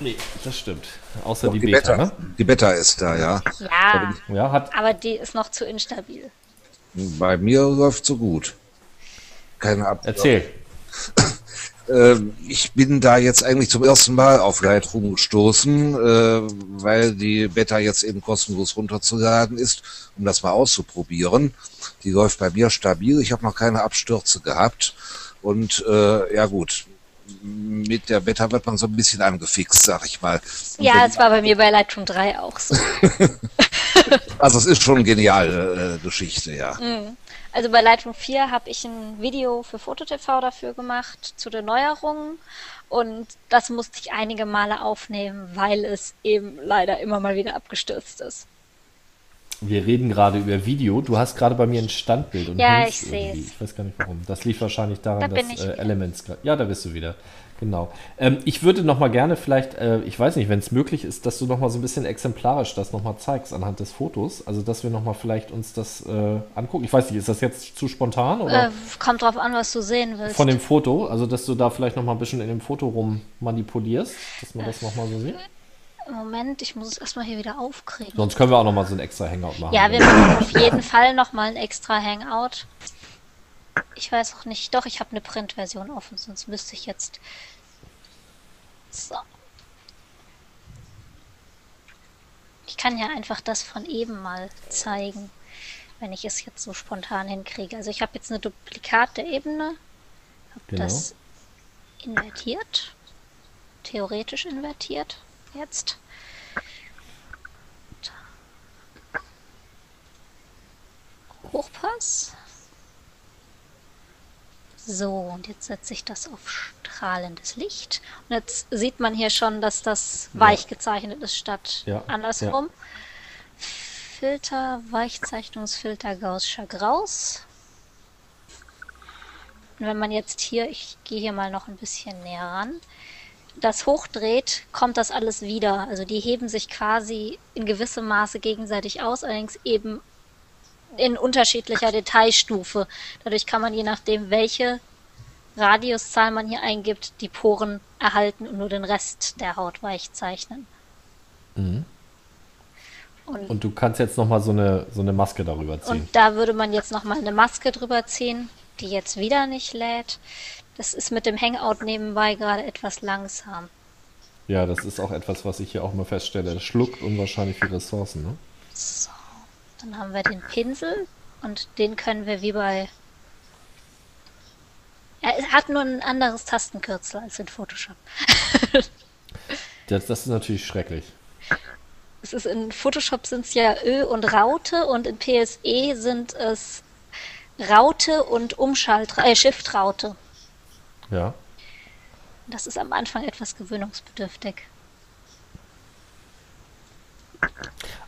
Nee, das stimmt. Außer Doch, die, die, Beta, Beta, ne? Die Beta ist da, ja. Ja, ja hat... aber die ist noch zu instabil. Bei mir läuft so gut. Keine Ab Erzähl. <laughs> Ähm, ich bin da jetzt eigentlich zum ersten Mal auf Lightroom gestoßen, äh, weil die Beta jetzt eben kostenlos runterzuladen ist, um das mal auszuprobieren. Die läuft bei mir stabil. Ich habe noch keine Abstürze gehabt. Und äh, ja gut, mit der Beta wird man so ein bisschen angefixt, sag ich mal. Und ja, es war bei mir bei Lightroom 3 auch so. <laughs> also es ist schon eine geniale äh, Geschichte, ja. Mhm. Also bei Lightroom 4 habe ich ein Video für FotoTV dafür gemacht zu den Neuerungen und das musste ich einige Male aufnehmen, weil es eben leider immer mal wieder abgestürzt ist. Wir reden gerade über Video. Du hast gerade bei mir ein Standbild. Und ja, ich sehe es. Ich weiß gar nicht warum. Das lief wahrscheinlich daran, da dass äh, Elements. Ja, da bist du wieder. Genau. Ähm, ich würde noch mal gerne vielleicht, äh, ich weiß nicht, wenn es möglich ist, dass du noch mal so ein bisschen exemplarisch das noch mal zeigst anhand des Fotos. Also, dass wir noch mal vielleicht uns das äh, angucken. Ich weiß nicht, ist das jetzt zu spontan? Oder? Äh, kommt drauf an, was du sehen willst. Von dem Foto, also dass du da vielleicht noch mal ein bisschen in dem Foto rum manipulierst, dass man das noch mal so sieht. Moment, ich muss es erstmal hier wieder aufkriegen. Sonst können wir auch noch mal so ein extra Hangout machen. Ja, wir machen auf jeden Fall noch mal ein extra Hangout. Ich weiß auch nicht. Doch, ich habe eine Printversion offen, sonst müsste ich jetzt. So. Ich kann ja einfach das von eben mal zeigen, wenn ich es jetzt so spontan hinkriege. Also ich habe jetzt eine Duplikat der Ebene, habe genau. das invertiert, theoretisch invertiert jetzt. Hochpass. So, und jetzt setze ich das auf strahlendes Licht. Und jetzt sieht man hier schon, dass das weich gezeichnet ist statt ja. andersrum. Ja. Filter, Weichzeichnungsfilter Gaußscher Graus. Und wenn man jetzt hier, ich gehe hier mal noch ein bisschen näher ran, das hochdreht, kommt das alles wieder. Also die heben sich quasi in gewissem Maße gegenseitig aus, allerdings eben in unterschiedlicher Detailstufe. Dadurch kann man je nachdem, welche Radiuszahl man hier eingibt, die Poren erhalten und nur den Rest der Haut weich zeichnen. Mhm. Und, und, du kannst jetzt nochmal so eine, so eine Maske darüber ziehen. Und da würde man jetzt nochmal eine Maske drüber ziehen, die jetzt wieder nicht lädt. Das ist mit dem Hangout nebenbei gerade etwas langsam. Ja, das ist auch etwas, was ich hier auch mal feststelle. Das schluckt unwahrscheinlich viel Ressourcen. Ne? So, dann haben wir den Pinsel und den können wir wie bei er hat nur ein anderes Tastenkürzel als in Photoshop. <laughs> das, das, ist natürlich schrecklich. Es ist in Photoshop sind es ja Ö und Raute und in PSE sind es Raute und Umschalt äh, Shift-Raute. Ja. Das ist am Anfang etwas gewöhnungsbedürftig.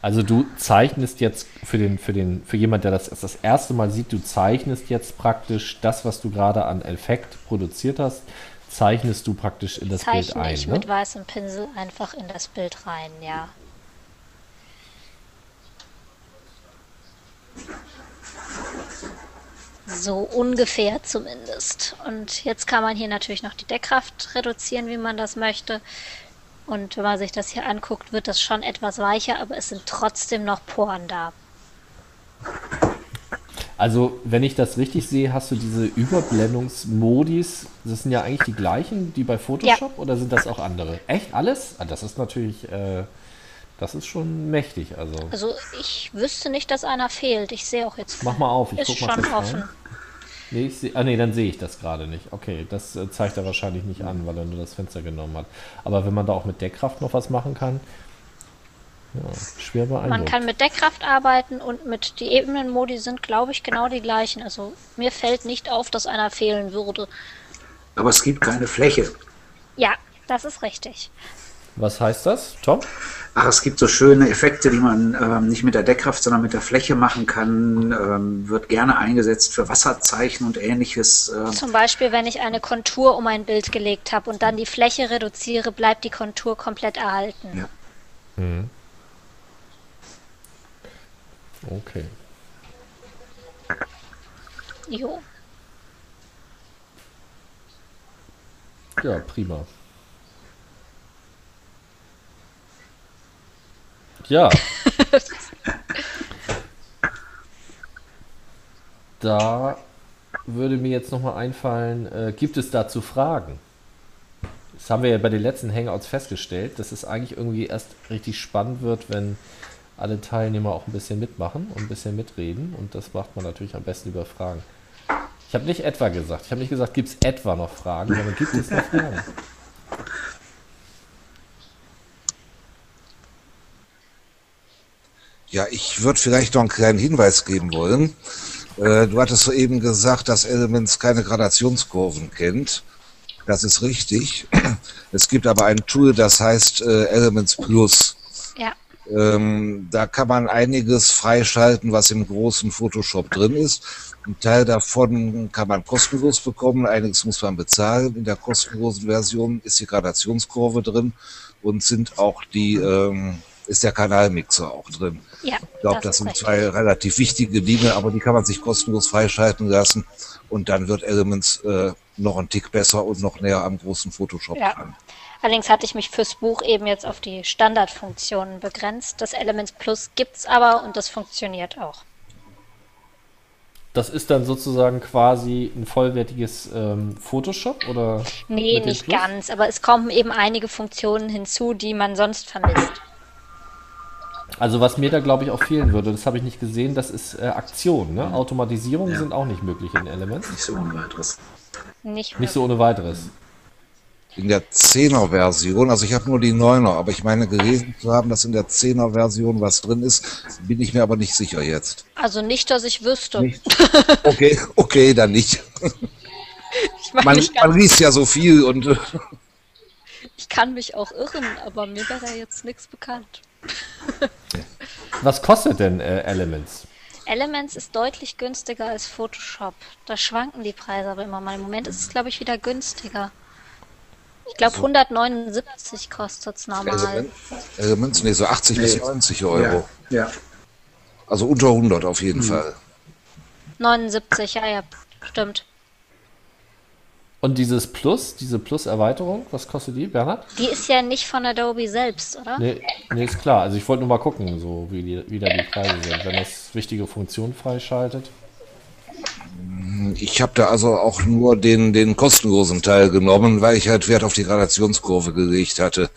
Also du zeichnest jetzt für den, für den, für jemand, der das das erste Mal sieht, du zeichnest jetzt praktisch das, was du gerade an Effekt produziert hast, zeichnest du praktisch in das Zeichne Bild ein. ich ne? mit weißem Pinsel einfach in das Bild rein, ja. So ungefähr zumindest. Und jetzt kann man hier natürlich noch die Deckkraft reduzieren, wie man das möchte. Und wenn man sich das hier anguckt, wird das schon etwas weicher, aber es sind trotzdem noch Poren da. Also, wenn ich das richtig sehe, hast du diese Überblendungsmodis, das sind ja eigentlich die gleichen, die bei Photoshop, ja. oder sind das auch andere? Echt alles? Ah, das ist natürlich, äh, das ist schon mächtig. Also. also, ich wüsste nicht, dass einer fehlt. Ich sehe auch jetzt. Mach mal auf, ich ist guck mal schon offen. Rein. Nee, ich seh, ah, nee, dann sehe ich das gerade nicht. Okay, das äh, zeigt er wahrscheinlich nicht an, weil er nur das Fenster genommen hat. Aber wenn man da auch mit Deckkraft noch was machen kann, ja, schwer beeindruckt. Man kann mit Deckkraft arbeiten und mit die Ebenenmodi sind, glaube ich, genau die gleichen. Also mir fällt nicht auf, dass einer fehlen würde. Aber es gibt keine Fläche. Ja, das ist richtig. Was heißt das, Tom? Ach, es gibt so schöne Effekte, die man ähm, nicht mit der Deckkraft, sondern mit der Fläche machen kann. Ähm, wird gerne eingesetzt für Wasserzeichen und ähnliches. Ähm. Zum Beispiel, wenn ich eine Kontur um ein Bild gelegt habe und dann die Fläche reduziere, bleibt die Kontur komplett erhalten. Ja. Mhm. Okay. Jo. Ja, prima. Ja. <laughs> da würde mir jetzt nochmal einfallen, äh, gibt es dazu Fragen? Das haben wir ja bei den letzten Hangouts festgestellt, dass es eigentlich irgendwie erst richtig spannend wird, wenn alle Teilnehmer auch ein bisschen mitmachen und ein bisschen mitreden. Und das macht man natürlich am besten über Fragen. Ich habe nicht etwa gesagt. Ich habe nicht gesagt, gibt es etwa noch Fragen, sondern gibt es noch Fragen? <laughs> Ja, ich würde vielleicht noch einen kleinen Hinweis geben wollen. Äh, du hattest soeben gesagt, dass Elements keine Gradationskurven kennt. Das ist richtig. <clears throat> Es gibt aber ein Tool, das heißt äh, Elements Plus. Ja. Ähm, da kann man einiges freischalten, was im großen Photoshop drin ist. Ein Teil davon kann man kostenlos bekommen, einiges muss man bezahlen. In der kostenlosen Version ist die Gradationskurve drin und sind auch die ähm, ist der Kanalmixer auch drin. Ja, ich glaube, das, das sind zwei relativ wichtige Dinge, aber die kann man sich kostenlos freischalten lassen und dann wird Elements äh, noch ein Tick besser und noch näher am großen Photoshop ja. dran. Allerdings hatte ich mich fürs Buch eben jetzt auf die Standardfunktionen begrenzt. Das Elements Plus gibt es aber und das funktioniert auch. Das ist dann sozusagen quasi ein vollwertiges ähm, Photoshop oder? Nee, nicht ganz, aber es kommen eben einige Funktionen hinzu, die man sonst vermisst. Also was mir da glaube ich auch fehlen würde, das habe ich nicht gesehen, das ist äh, Aktion. Ne? Automatisierung ja. sind auch nicht möglich in Elements. Nicht so ohne weiteres. Nicht, nicht so ohne weiteres. In der 10er Version, also ich habe nur die 9er, aber ich meine gelesen zu haben, dass in der 10er Version was drin ist, bin ich mir aber nicht sicher jetzt. Also nicht, dass ich wüsste. Nicht? Okay, okay, dann nicht. <laughs> Ich mein, man, man liest ja so viel und. Äh, ich kann mich auch irren, aber mir wäre da jetzt nichts bekannt. Was kostet denn äh, Elements? Elements ist deutlich günstiger als Photoshop. Da schwanken die Preise aber immer mal. Im Moment ist es, glaube ich, wieder günstiger. Ich glaube, so. 179 kostet es normal. Elements, Elements, nee, so 80 nee. bis 90 Euro. Ja. ja. Also unter 100 auf jeden hm. Fall. 79, ja, ja, stimmt. Und dieses Plus, diese Plus-Erweiterung, was kostet die, Bernhard? Die ist ja nicht von Adobe selbst, oder? Nee, nee ist klar. Also ich wollte nur mal gucken, so wie, die, wie da die Preise sind, wenn das wichtige Funktionen freischaltet. Ich habe da also auch nur den, den kostenlosen Teil genommen, weil ich halt Wert auf die Gradationskurve gelegt hatte.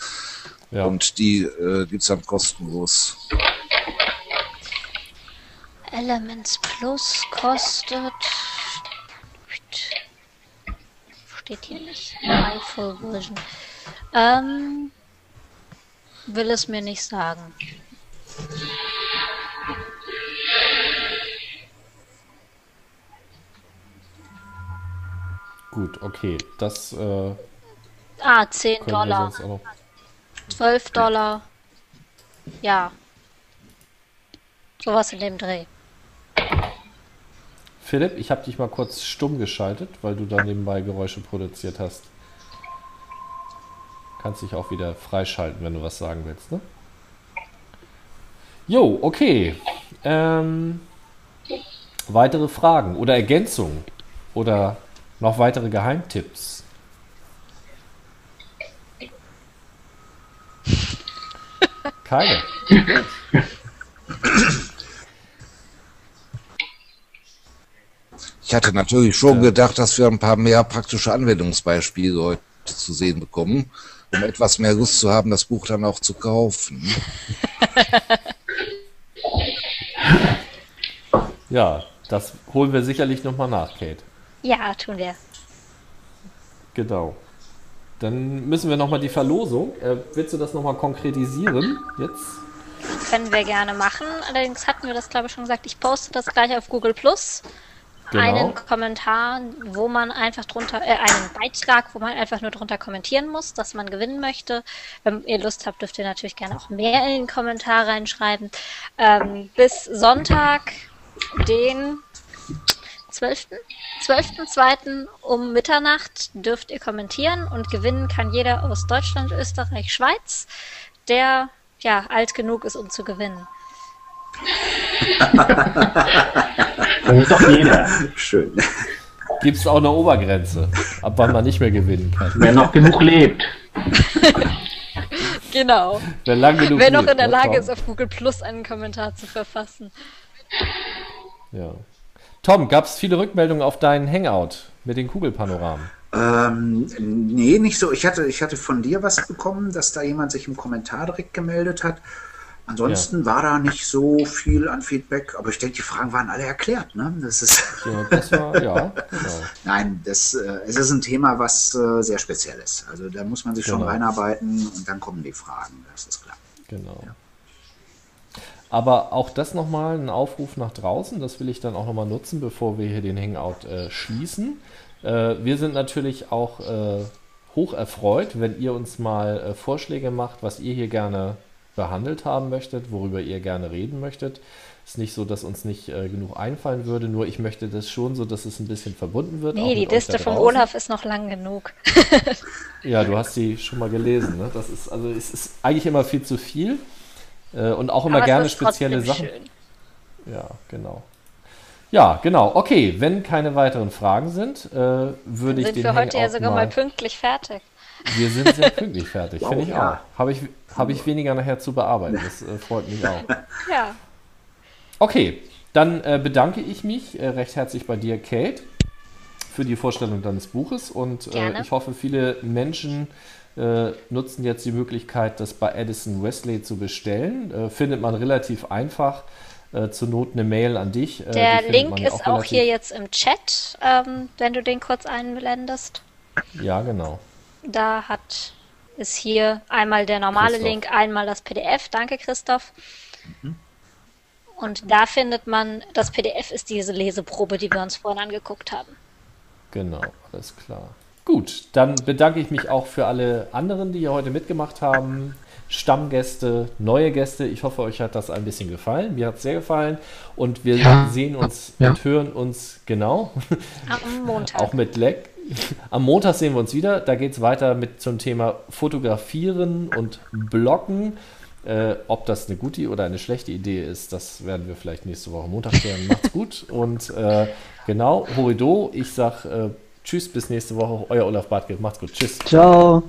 Ja. Und die äh, gibt es dann kostenlos. Elements Plus kostet steht hier nicht. My Full Version. Ähm, will es mir nicht sagen. Gut, okay. Das. Äh, ah, 10 Dollar. 12 Dollar. Ja. Sowas in dem Dreh. Philipp, ich habe dich mal kurz stumm geschaltet, weil du da nebenbei Geräusche produziert hast. Kannst dich auch wieder freischalten, wenn du was sagen willst, ne? Jo, okay. Ähm, weitere Fragen oder Ergänzungen oder noch weitere Geheimtipps? <laughs> Keine. <laughs> Ich hatte natürlich schon ja. gedacht, dass wir ein paar mehr praktische Anwendungsbeispiele heute zu sehen bekommen, um etwas mehr Lust zu haben, das Buch dann auch zu kaufen. <laughs> ja, das holen wir sicherlich nochmal nach, Kate. Ja, tun wir. Genau. Dann müssen wir nochmal die Verlosung. Äh, willst du das nochmal konkretisieren jetzt? Können wir gerne machen. Allerdings hatten wir das, glaube ich, schon gesagt. Ich poste das gleich auf Google Plus genau. einen Kommentar, wo man einfach drunter, äh, einen Beitrag, wo man einfach nur drunter kommentieren muss, dass man gewinnen möchte. Wenn ihr Lust habt, dürft ihr natürlich gerne auch mehr in den Kommentar reinschreiben. Ähm, bis Sonntag, den 12. 12.2. um Mitternacht dürft ihr kommentieren und gewinnen kann jeder aus Deutschland, Österreich, Schweiz, der ja alt genug ist, um zu gewinnen. <laughs> das ist doch jeder. <laughs> Schön. Gibt es auch eine Obergrenze, ab wann man nicht mehr gewinnen kann? Wer noch genug lebt. <laughs> genau. Wer, lang genug Wer noch lebt, in der Lage ist, auf Google Plus einen Kommentar zu verfassen. Ja. Tom, gab es viele Rückmeldungen auf deinen Hangout mit den Kugelpanoramen? Ähm, nee, nicht so. Ich hatte, ich hatte von dir was bekommen, dass da jemand sich im Kommentar direkt gemeldet hat. Ansonsten ja. war da nicht so viel an Feedback, aber ich denke, die Fragen waren alle erklärt. Ne? Das ist ja, das war, ja, <laughs> genau. Nein, das, äh, es ist ein Thema, was äh, sehr speziell ist. Also da muss man sich genau. schon reinarbeiten und dann kommen die Fragen, das ist klar. Genau. Ja. Aber auch das nochmal ein Aufruf nach draußen, das will ich dann auch nochmal nutzen, bevor wir hier den Hangout äh, schließen. Äh, wir sind natürlich auch äh, hoch erfreut, wenn ihr uns mal äh, Vorschläge macht, was ihr hier gerne behandelt haben möchtet, worüber ihr gerne reden möchtet. Ist nicht so, dass uns nicht äh, genug einfallen würde, nur ich möchte das schon so, dass es ein bisschen verbunden wird. Nee, die Liste von Olaf ist noch lang genug. <laughs> ja, du hast die schon mal gelesen. Ne? Das ist, also es ist eigentlich immer viel zu viel äh, und auch immer Aber gerne spezielle Sachen. Schön. Ja, genau. Ja, genau. Okay, wenn keine weiteren Fragen sind, äh, würde ich den Sind wir heute ja sogar mal pünktlich fertig. Wir sind sehr pünktlich fertig, <laughs> wow, finde ich ja. auch. Habe ich, hab ich weniger nachher zu bearbeiten. Das äh, freut mich auch. <laughs> Ja. Okay, dann äh, bedanke ich mich äh, recht herzlich bei dir, Kate, für die Vorstellung deines Buches. Und äh, ich hoffe, viele Menschen äh, nutzen jetzt die Möglichkeit, das bei Edison Wesley zu bestellen. Äh, findet man relativ einfach. zur Not eine Mail an dich. Der Link ist auch, auch hier jetzt im Chat, ähm, wenn du den kurz einblendest. Ja, genau. Da hat ist hier einmal der normale Christoph. Link, einmal das PDF. Danke, Christoph. Mhm. Und da findet man, das PDF ist diese Leseprobe, die wir uns vorhin angeguckt haben. Genau, alles klar. Gut, dann bedanke ich mich auch für alle anderen, die hier heute mitgemacht haben. Stammgäste, neue Gäste. Ich hoffe, euch hat das ein bisschen gefallen. Mir hat es sehr gefallen. Und wir ja. sehen uns ja. und hören uns genau. Am Montag. <laughs> auch mit Leck. Am Montag sehen wir uns wieder. Da geht es weiter mit zum Thema Fotografieren und Blocken. Äh, ob das eine gute oder eine schlechte Idee ist, das werden wir vielleicht nächste Woche Montag klären. Macht's gut und äh, genau, Horido, ich sag äh, Tschüss, bis nächste Woche. Euer Olaf Bartke. Macht's gut. Tschüss. Ciao.